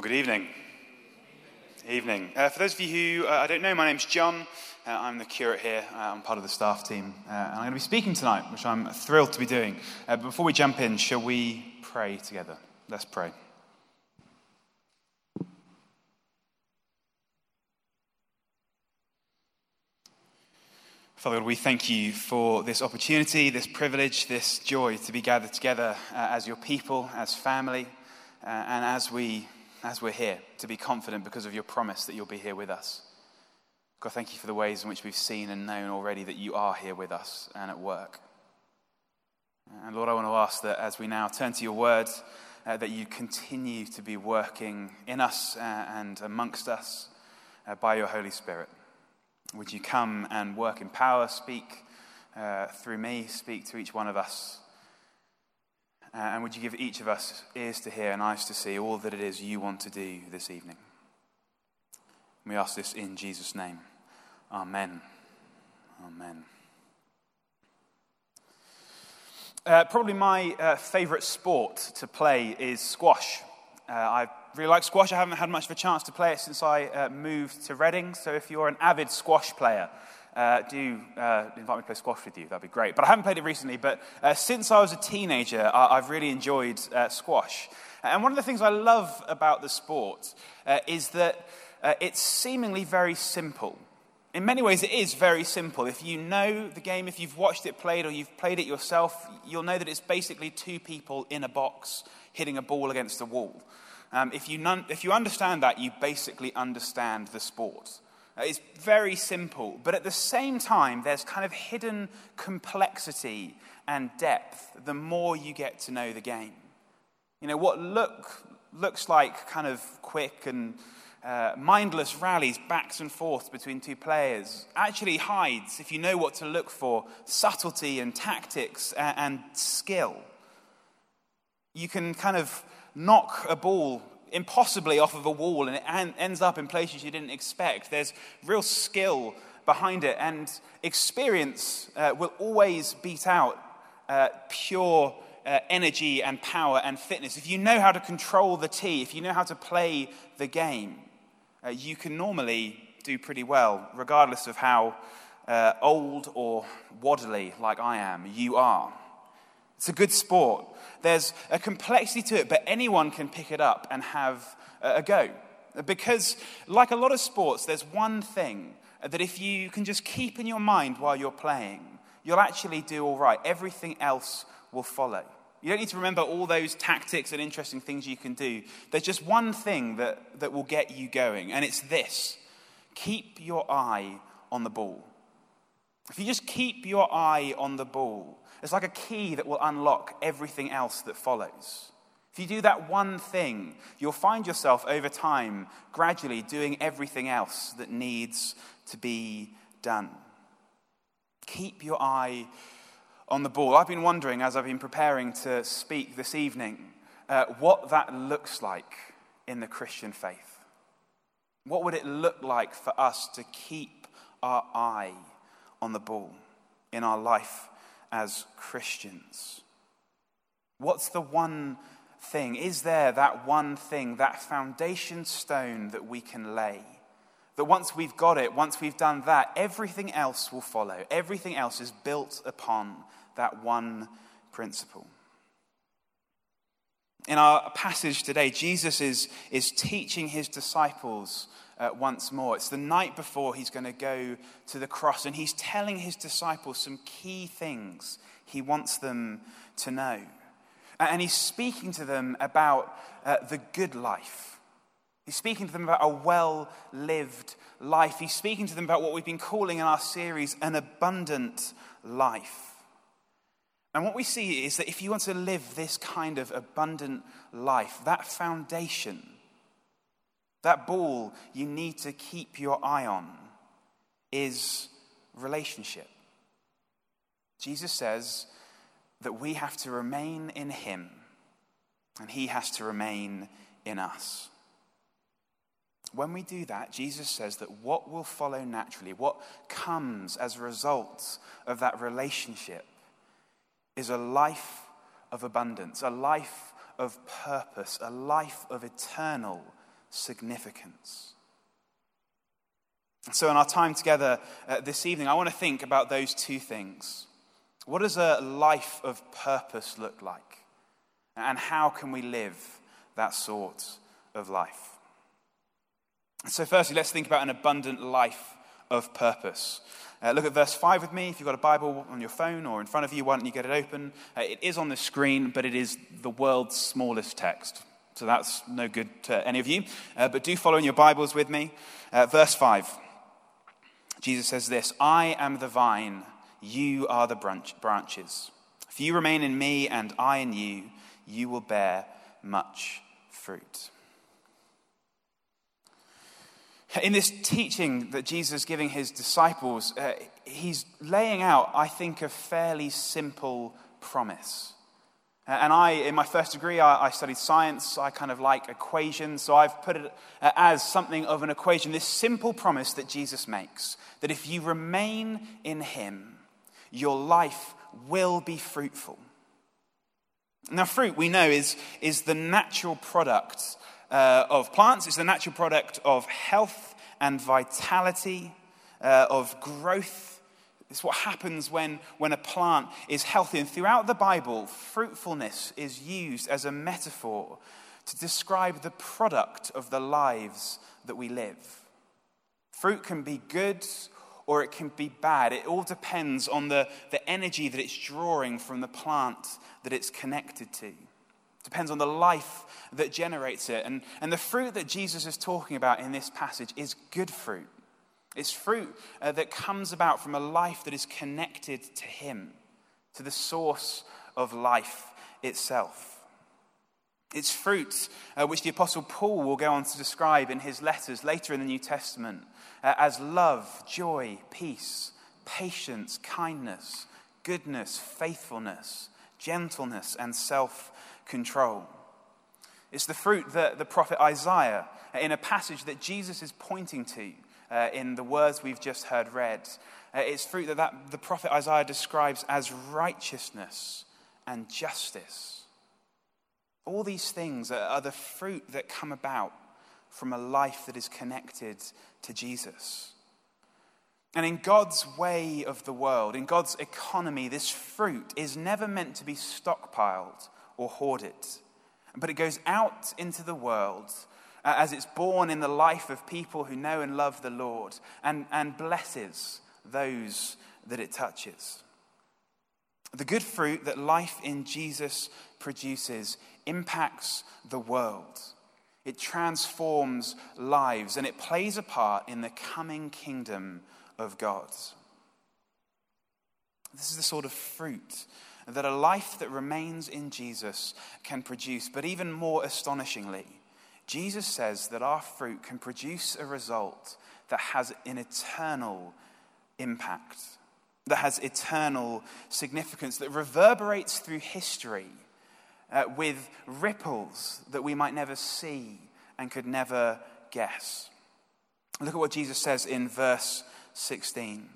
Well, good evening. Evening. Uh, for those of you who uh, I don't know, my name's John. Uh, I'm the curate here. Uh, I'm part of the staff team. Uh, and I'm going to be speaking tonight, which I'm thrilled to be doing. Uh, but before we jump in, shall we pray together? Let's pray. Father God, we thank you for this opportunity, this privilege, this joy to be gathered together as your people, as family, and as we as we're here to be confident because of your promise that you'll be here with us. God, thank you for the ways in which we've seen and known already that you are here with us and at work. And Lord, I want to ask that as we now turn to your word, uh, that you continue to be working in us uh, and amongst us uh, by your Holy Spirit. Would you come and work in power, speak uh, through me, speak to each one of us uh, and would you give each of us ears to hear and eyes to see all that it is you want to do this evening? We ask this in Jesus' name. Amen. Amen. Uh, probably my uh, favourite sport to play is squash. Uh, I really like squash. I haven't had much of a chance to play it since I uh, moved to Reading. So if you're an avid squash player, uh, do uh, invite me to play squash with you. That'd be great. But I haven't played it recently. But uh, since I was a teenager, I- have really enjoyed uh, squash. And one of the things I love about the sport uh, is that uh, it's seemingly very simple. In many ways, it is very simple. If you know the game, if you've watched it played or you've played it yourself, you'll know that it's basically two people in a box hitting a ball against a wall. Um, if, you non- if you understand that, you basically understand the sport. Uh, it's very simple, but at the same time, there's kind of hidden complexity and depth the more you get to know the game. You know, what look, looks like kind of quick and uh, mindless rallies backs and forth between two players actually hides, if you know what to look for, subtlety and tactics and, and skill. You can kind of knock a ball impossibly off of a wall and it ends up in places you didn't expect. There's real skill behind it, and experience uh, will always beat out uh, pure uh, energy and power and fitness. If you know how to control the tee, if you know how to play the game, uh, you can normally do pretty well, regardless of how uh, old or waddly, like I am, you are. It's a good sport. There's a complexity to it, but anyone can pick it up and have a go. Because, like a lot of sports, there's one thing that if you can just keep in your mind while you're playing, you'll actually do all right. Everything else will follow. You don't need to remember all those tactics and interesting things you can do. There's just one thing that, that will get you going, and it's this keep your eye on the ball. If you just keep your eye on the ball, it's like a key that will unlock everything else that follows. If you do that one thing, you'll find yourself over time gradually doing everything else that needs to be done. Keep your eye on the ball. I've been wondering as I've been preparing to speak this evening uh, what that looks like in the Christian faith. What would it look like for us to keep our eye on the ball in our life as Christians? What's the one thing? Is there that one thing, that foundation stone that we can lay? That once we've got it, once we've done that, everything else will follow. Everything else is built upon that one principle. In our passage today, Jesus is, is teaching his disciples uh, once more. It's the night before he's going to go to the cross, and he's telling his disciples some key things he wants them to know. And he's speaking to them about uh, the good life. He's speaking to them about a well lived life. He's speaking to them about what we've been calling in our series an abundant life. And what we see is that if you want to live this kind of abundant life, that foundation that ball you need to keep your eye on is relationship. Jesus says that we have to remain in him and he has to remain in us. When we do that, Jesus says that what will follow naturally, what comes as a result of that relationship, is a life of abundance, a life of purpose, a life of eternal significance. So, in our time together uh, this evening, I want to think about those two things. What does a life of purpose look like? And how can we live that sort of life? So, firstly, let's think about an abundant life of purpose. Uh, look at verse 5 with me. If you've got a Bible on your phone or in front of you, why don't you get it open? Uh, it is on the screen, but it is the world's smallest text. So that's no good to any of you. Uh, but do follow in your Bibles with me. Uh, verse 5. Jesus says this I am the vine, you are the branch, branches. If you remain in me and I in you, you will bear much fruit. In this teaching that Jesus is giving his disciples, uh, he's laying out, I think, a fairly simple promise. Uh, and I, in my first degree, I, I, studied science. I kind of like equations. So I've put it uh, as something of an equation this simple promise that Jesus makes that if you remain in him, your life will be fruitful. Now, fruit, we know, is, is the natural product uh, of plants, it's the natural product of health and vitality, uh, of growth. It's what happens when, when a plant is healthy. And throughout the Bible, fruitfulness is used as a metaphor to describe the product of the lives that we live. Fruit can be good or it can be bad. It all depends on the, the energy that it's drawing from the plant that it's connected to. Depends on the life that generates it. And, and the fruit that Jesus is talking about in this passage is good fruit. It's fruit uh, that comes about from a life that is connected to Him, to the source of life itself. It's fruit uh, which the Apostle Paul will go on to describe in his letters later in the New Testament uh, as love, joy, peace, patience, kindness, goodness, faithfulness, gentleness, and self control. It's the fruit that the prophet Isaiah, in a passage that Jesus is pointing to uh, in the words we've just heard read, uh, it's fruit that, that the prophet Isaiah describes as righteousness and justice. All these things are, are the fruit that come about from a life that is connected to Jesus. And in God's way of the world, in God's economy, this fruit is never meant to be stockpiled or hoard it. but it goes out into the world uh, as it's borne in the life of people who know and love the Lord and, and blesses those that it touches. The good fruit that life in Jesus produces impacts the world. It transforms lives and it plays a part in the coming kingdom of God. This is the sort of fruit that a life that remains in Jesus can produce. But even more astonishingly, Jesus says that our fruit can produce a result that has an eternal impact, that has eternal significance, that reverberates through history uh, with ripples that we might never see and could never guess. Look at what Jesus says in verse 16.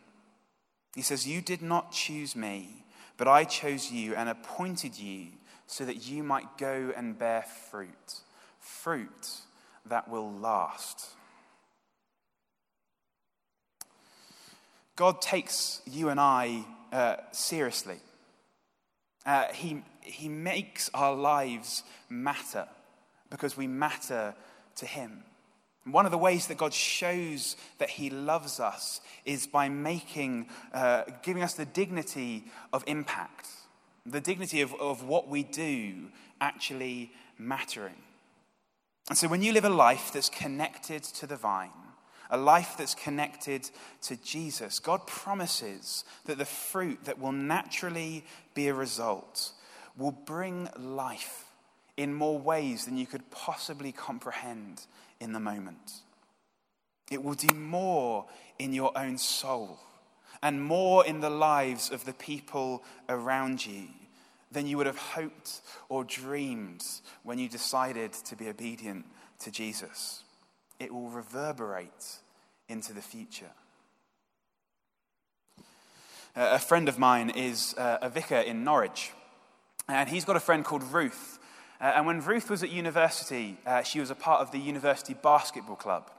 He says, You did not choose me, but I chose you and appointed you so that you might go and bear fruit, fruit that will last. God takes you and I uh, seriously. Uh, he, he makes our lives matter because we matter to Him. One of the ways that God shows that He loves us is by making, uh, giving us the dignity of impact, the dignity of, of what we do actually mattering. And so when you live a life that's connected to the vine, a life that's connected to Jesus, God promises that the fruit that will naturally be a result will bring life in more ways than you could possibly comprehend in the moment. It will do more in your own soul and more in the lives of the people around you than you would have hoped or dreamed when you decided to be obedient to Jesus. It will reverberate into the future. A friend of mine is uh, a vicar in Norwich, and he's got a friend called Ruth Uh, and when Ruth was at university, uh, she was a part of the university basketball club.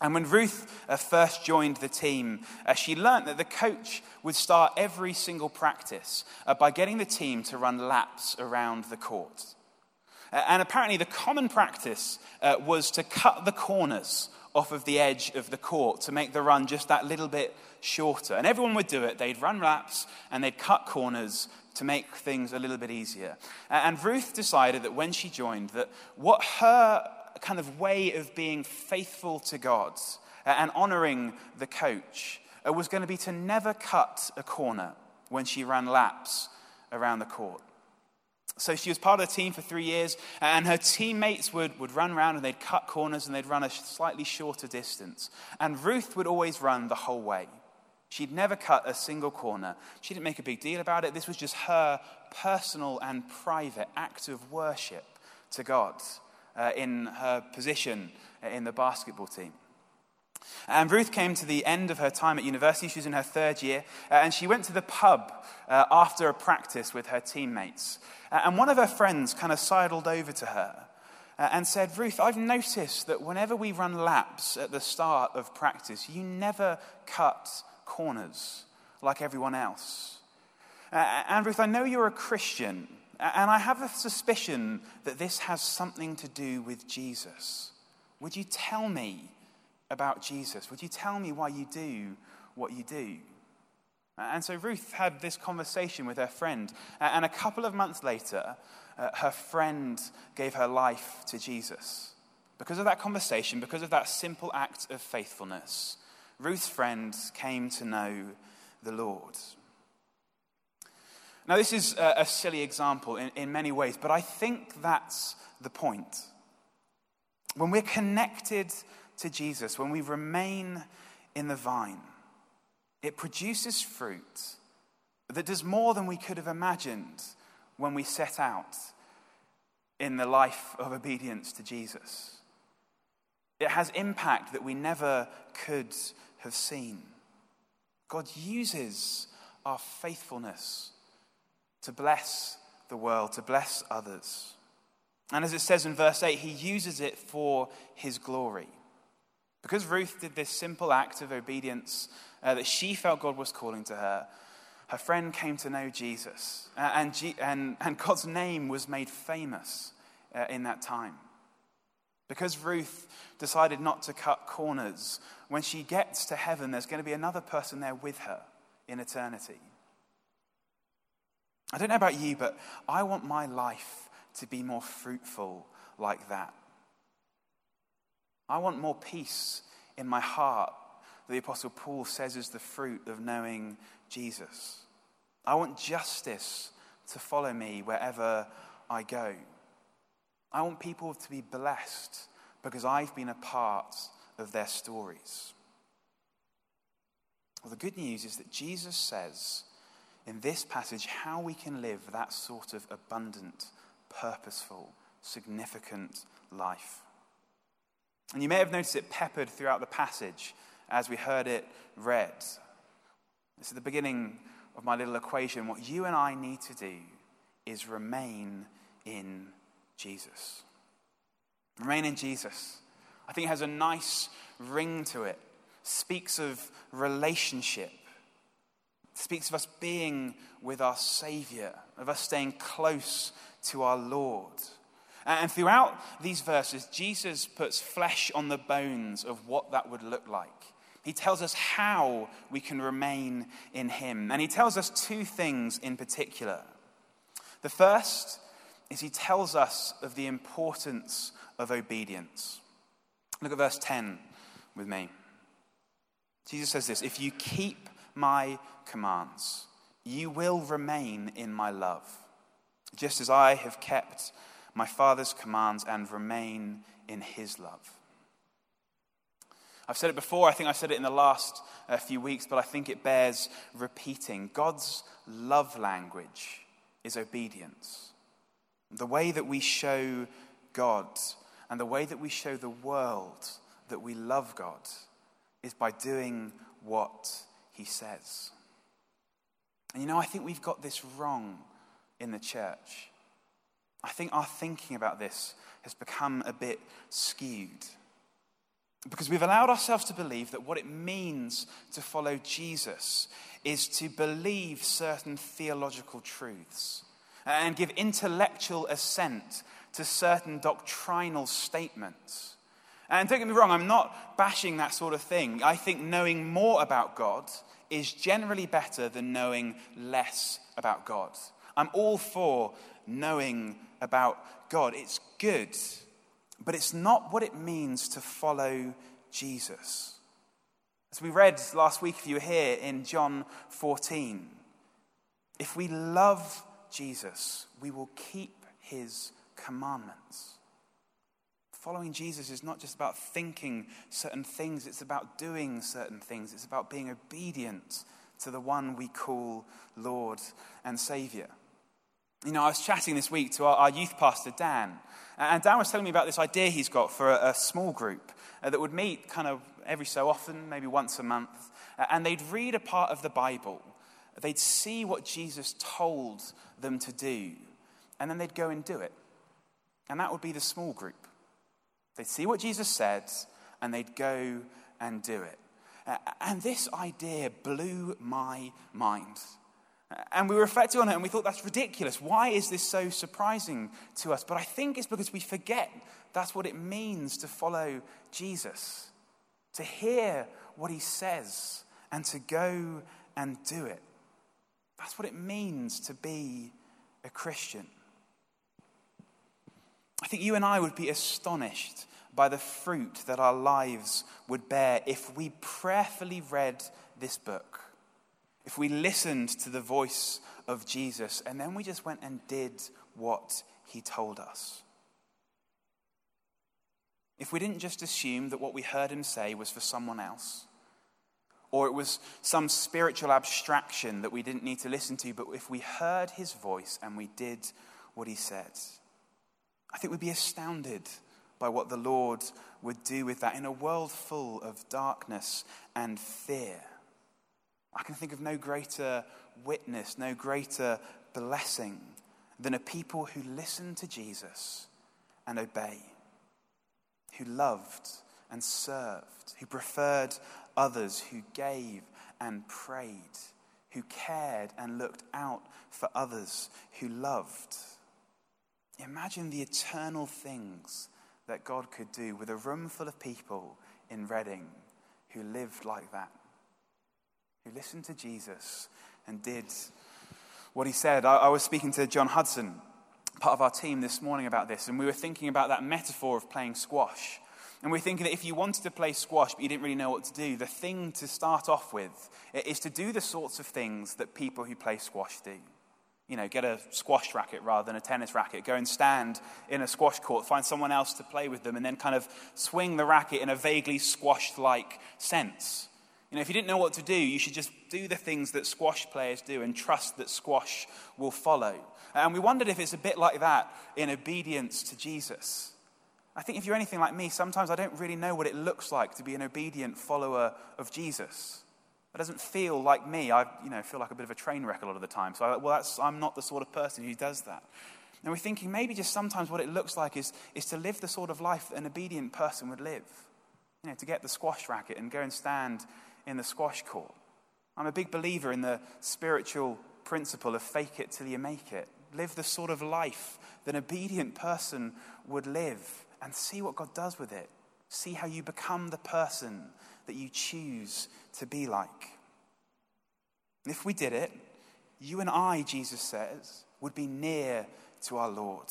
And when Ruth uh, first joined the team, uh, she learnt that the coach would start every single practice uh, by getting the team to run laps around the court. Uh, and apparently, the common practice was to cut the corners off of the edge of the court to make the run just that little bit shorter. And everyone would do it. They'd run laps and they'd cut corners to make things a little bit easier. And Ruth decided that when she joined, that what her kind of way of being faithful to God and honoring the coach uh, was going to be to never cut a corner when she ran laps around the court. So she was part of the team for three years, and her teammates would, would run around and they'd cut corners and they'd run a slightly shorter distance. And Ruth would always run the whole way. She'd never cut a single corner. She didn't make a big deal about it. This was just her personal and private act of worship to God uh, in her position in the basketball team. And Ruth came to the end of her time at university. She was in her third year. Uh, and she went to the pub uh, after a practice with her teammates. Uh, and one of her friends kind of sidled over to her uh, and said, Ruth, I've noticed that whenever we run laps at the start of practice, you never cut corners like everyone else. Uh, and Ruth, I know you're a Christian. And I have a suspicion that this has something to do with Jesus. Would you tell me about Jesus? Would you tell me why you do what you do? And so Ruth had this conversation with her friend. And a couple of months later, uh, her friend gave her life to Jesus. Because of that conversation, because of that simple act of faithfulness, Ruth's friend came to know the Lord. Now, this is a, silly example in, in many ways, but I think that's the point. When we're connected to Jesus, when we remain in the vine, it produces fruit that does more than we could have imagined when we set out in the life of obedience to Jesus. It has impact that we never could have seen. God uses our faithfulness to bless the world, to bless others. And as it says in verse 8, he uses it for his glory. Because Ruth did this simple act of obedience uh, that she felt God was calling to her, her friend came to know Jesus. Uh, and, G- and, and God's name was made famous uh, in that time. Because Ruth decided not to cut corners, when she gets to heaven, there's going to be another person there with her in eternity. I don't know about you, but I want my life to be more fruitful like that. I want more peace in my heart that the Apostle Paul says is the fruit of knowing Jesus. I want justice to follow me wherever I go. I want people to be blessed because I've been a part of their stories. Well, the good news is that Jesus says in this passage how we can live that sort of abundant, purposeful, significant life. And you may have noticed it peppered throughout the passage as we heard it read. This is the beginning of my little equation. What you and I need to do is remain in Jesus. Remain in Jesus. I think it has a nice ring to it. Speaks of relationship speaks of us being with our Savior, of us staying close to our Lord. And throughout these verses, Jesus puts flesh on the bones of what that would look like. He tells us how we can remain in Him. And He tells us two things in particular. The first is He tells us of the importance of obedience. Look at verse 10 with me. Jesus says this If you keep my commands. You will remain in my love, just as I have kept my Father's commands and remain in his love. I've said it before, I think I've said it in the last uh, few weeks, but I think it bears repeating. God's love language is obedience. The way that we show God and the way that we show the world that we love God is by doing what he says. And you know, I think we've got this wrong in the church. I think our thinking about this has become a bit skewed. Because we've allowed ourselves to believe that what it means to follow Jesus is to believe certain theological truths Uh, and give intellectual assent to certain doctrinal statements. And don't get me wrong, I'm not bashing that sort of thing. I think knowing more about God is generally better than knowing less about God. I'm all for knowing about God. It's good, but it's not what it means to follow Jesus. As we read last week, if you were here in John 14, if we love Jesus, we will keep his commandments. Following Jesus is not just about thinking certain things, it's about doing certain things. It's about being obedient to the one we call Lord and Savior. You know, I was chatting this week to our, our youth pastor, Dan, and Dan was telling me about this idea he's got for a, a small group uh, that would meet kind of every so often, maybe once a month, uh, and they'd read a part of the Bible. They'd see what Jesus told them to do, and then they'd go and do it. And that would be the small group. They'd see what Jesus said, and they'd go and do it. And this idea blew my mind. And we reflected on it and we thought that's ridiculous. Why is this so surprising to us? But I think it's because we forget that's what it means to follow Jesus, to hear what he says and to go and do it. That's what it means to be a Christian. I think you and I would be astonished by the fruit that our lives would bear if we prayerfully read this book if we listened to the voice of Jesus and then we just went and did what he told us. If we didn't just assume that what we heard him say was for someone else, or it was some spiritual abstraction that we didn't need to listen to, but if we heard his voice and we did what he said, I think we'd be astounded by what the Lord would do with that in a world full of darkness and fear. I can think of no greater witness, no greater blessing than a people who listen to Jesus and obey, who loved and served, who preferred others, who gave and prayed, who cared and looked out for others, who loved. Imagine the eternal things that God could do with a room full of people in Reading who lived like that who listened to Jesus and did what he said. I, I was speaking to John Hudson, part of our team, this morning about this, and we were thinking about that metaphor of playing squash. And we're thinking that if you wanted to play squash but you didn't really know what to do, the thing to start off with is to do the sorts of things that people who play squash do. You know, get a squash racket rather than a tennis racket. Go and stand in a squash court, find someone else to play with them, and then kind of swing the racket in a vaguely squash like sense. You know, if you didn't know what to do, you should just do the things that squash players do and trust that squash will follow. And we wondered if it's a bit like that in obedience to Jesus. I think if you're anything like me, sometimes I don't really know what it looks like to be an obedient follower of Jesus. It doesn't feel like me. I you know, feel like a bit of a train wreck a lot of the time. So, I, well, I'm not the sort of person who does that. And we're thinking maybe just sometimes what it looks like is, is to live the sort of life that an obedient person would live. You know, to get the squash racket and go and stand in the squash court. I'm a big believer in the spiritual principle of fake it till you make it. Live the sort of life that an obedient person would live and see what God does with it. See how you become the person that you choose to be like. And if we did it, you and I, Jesus says, would be near to our Lord.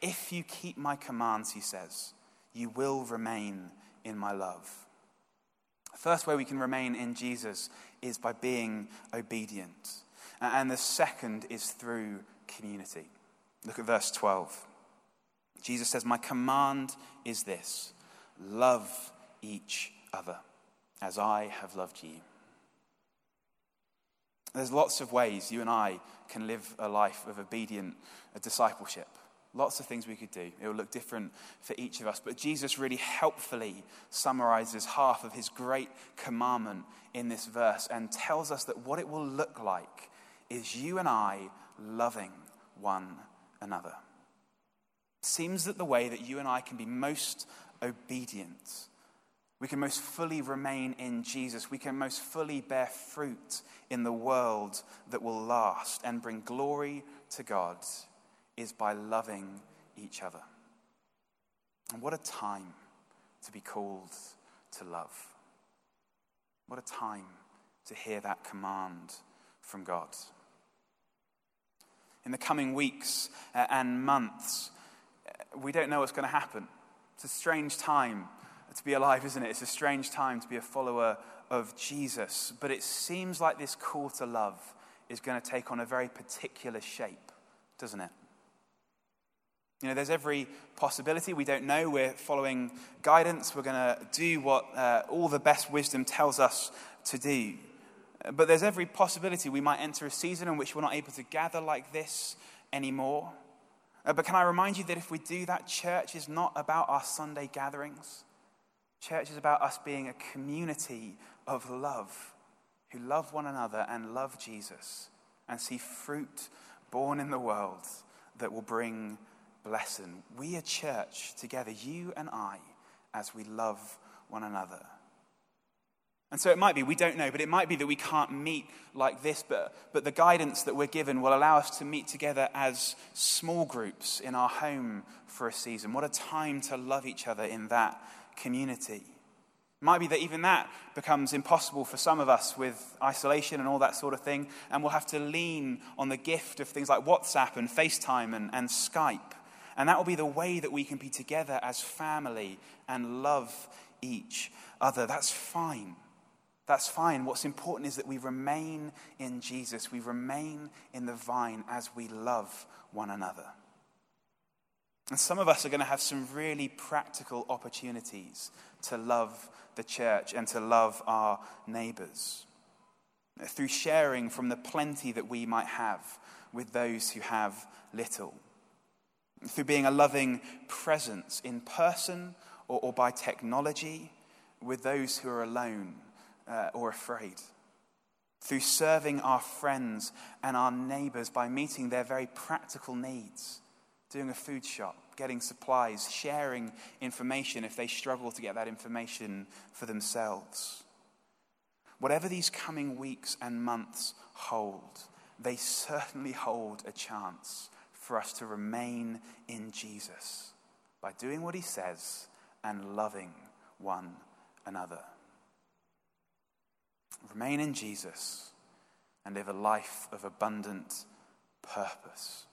If you keep my commands, he says, you will remain in my love. The First way we can remain in Jesus is by being obedient. And the second is through community. Look at verse 12. Jesus says, My command is this love each other as I have loved you. There's lots of ways you and I can live a life of obedient discipleship. Lots of things we could do. It will look different for each of us. But Jesus really helpfully summarizes half of his great commandment in this verse and tells us that what it will look like is you and I loving one another. Seems that the way that you and I can be most obedient, we can most fully remain in Jesus, we can most fully bear fruit in the world that will last and bring glory to God, is by loving each other. And what a time to be called to love. What a time to hear that command from God. In the coming weeks uh, and months, we don't know what's going to happen. It's a strange time to be alive, isn't it? It's a strange time to be a follower of Jesus. But it seems like this call to love is going to take on a very particular shape, doesn't it? You know, there's every possibility. We don't know. We're following guidance. We're going to do what uh, all the best wisdom tells us to do. But there's every possibility we might enter a season in which we're not able to gather like this anymore. Uh, but can I remind you that if we do that, church is not about our Sunday gatherings. Church is about us being a community of love who love one another and love Jesus and see fruit borne in the world that will bring blessing. We are church together, you and I, as we love one another. And so it might be, we don't know, but it might be that we can't meet like this, but, but the guidance that we're given will allow us to meet together as small groups in our home for a season. What a time to love each other in that community. It might be that even that becomes impossible for some of us with isolation and all that sort of thing, and we'll have to lean on the gift of things like WhatsApp and FaceTime and, and Skype. And that will be the way that we can be together as family and love each other. That's fine. That's fine. What's important is that we remain in Jesus. We remain in the vine as we love one another. And some of us are going to have some really practical opportunities to love the church and to love our neighbors through sharing from the plenty that we might have with those who have little, through being a loving presence in person or, or by technology with those who are alone uh, or afraid. Through serving our friends and our neighbors by meeting their very practical needs, doing a food shop, getting supplies, sharing information if they struggle to get that information for themselves. Whatever these coming weeks and months hold, they certainly hold a chance for us to remain in Jesus by doing what he says and loving one another. Remain in Jesus and live a life of abundant purpose.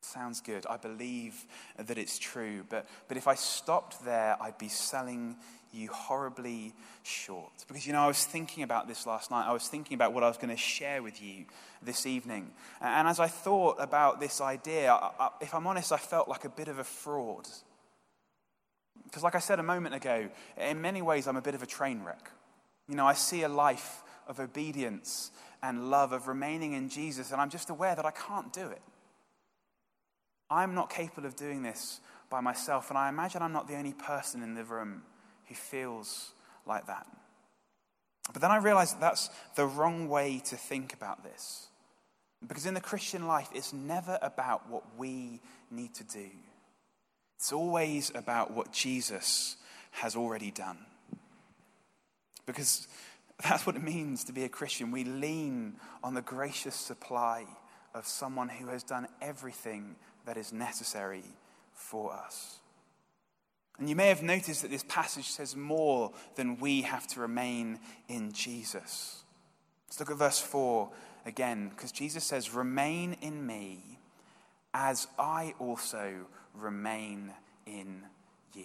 Sounds good. I believe that it's true. But, but if I stopped there, I'd be selling you horribly short. Because, you know, I was thinking about this last night. I was thinking about what I was going to share with you this evening. And as I thought about this idea, I, I, if I'm honest, I felt like a bit of a fraud. Because, like I said a moment ago, in many ways, I'm a bit of a train wreck. You know, I see a life of obedience and love, of remaining in Jesus, and I'm just aware that I can't do it. I'm not capable of doing this by myself, and I imagine I'm not the only person in the room who feels like that. But then I realized that that's the wrong way to think about this. Because in the Christian life, it's never about what we need to do, it's always about what Jesus has already done. Because that's what it means to be a Christian. We lean on the gracious supply of someone who has done everything that is necessary for us. And you may have noticed that this passage says more than we have to remain in Jesus. Let's look at verse 4 again, because Jesus says, Remain in me as I also remain in you.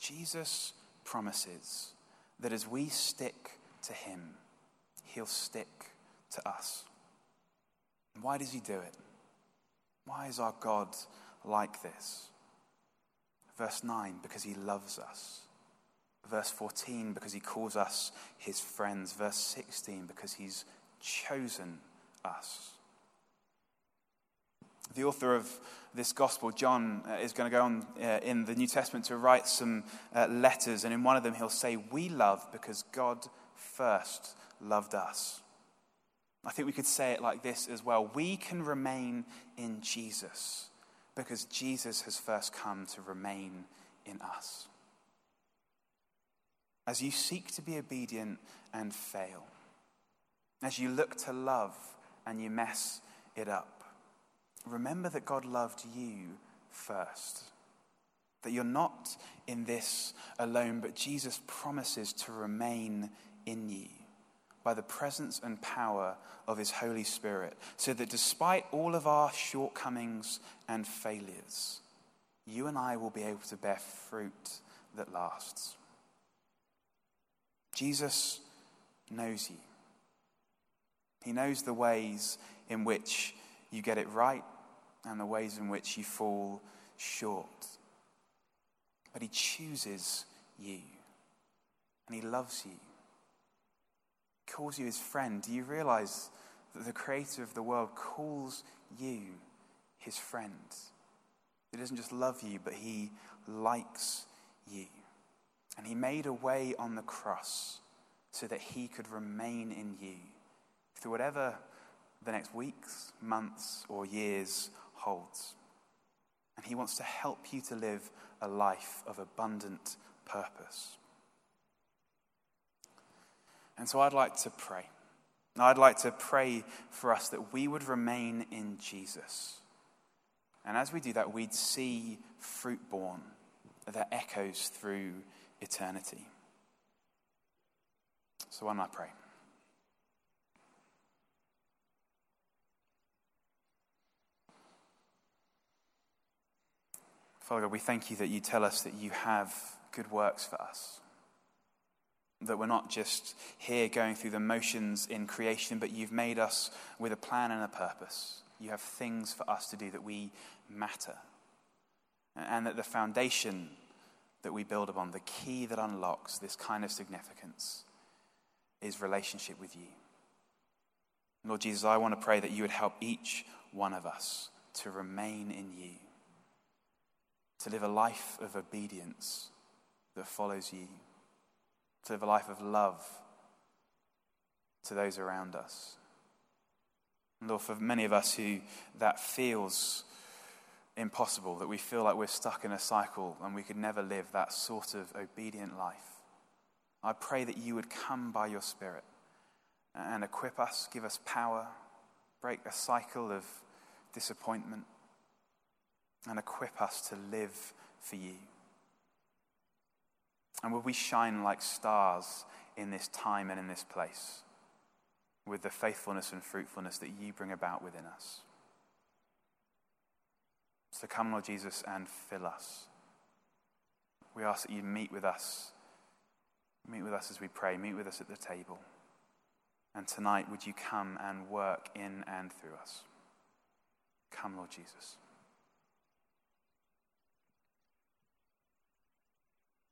Jesus promises that as we stick to him, he'll stick to us. Why does he do it? Why is our God like this? Verse 9, because he loves us. Verse 14, because he calls us his friends. Verse 16, because he's chosen us. The author of this gospel, John, uh, is going to go on uh, in the New Testament to write some uh, letters, and in one of them he'll say, We love because God first loved us. I think we could say it like this as well. We can remain in Jesus because Jesus has first come to remain in us. As you seek to be obedient and fail, as you look to love and you mess it up, remember that God loved you first. That you're not in this alone, but Jesus promises to remain in you by the presence and power of His Holy Spirit, so that despite all of our shortcomings and failures, you and I will be able to bear fruit that lasts. Jesus knows you. He knows the ways in which you get it right and the ways in which you fall short. But He chooses you and He loves you He calls you his friend, do you realize that the creator of the world calls you his friend? He doesn't just love you, but he likes you. And he made a way on the cross so that he could remain in you through whatever the next weeks, months, or years holds. And he wants to help you to live a life of abundant purpose. And so I'd like to pray. I'd like to pray for us that we would remain in Jesus. And as we do that, we'd see fruit borne that echoes through eternity. So, why don't I pray? Father God, we thank you that you tell us that you have good works for us. That we're not just here going through the motions in creation, but you've made us with a plan and a purpose. You have things for us to do that we matter. And that the foundation that we build upon, the key that unlocks this kind of significance, is relationship with you. Lord Jesus, I want to pray that you would help each one of us to remain in you, to live a life of obedience that follows you to live a life of love to those around us. And Lord, for many of us who that feels impossible, that we feel like we're stuck in a cycle and we could never live that sort of obedient life, I pray that you would come by your Spirit and equip us, give us power, break a cycle of disappointment, and equip us to live for you. And will we shine like stars in this time and in this place with the faithfulness and fruitfulness that you bring about within us? So come, Lord Jesus, and fill us. We ask that you meet with us. Meet with us as we pray. Meet with us at the table. And tonight, would you come and work in and through us? Come, Lord Jesus.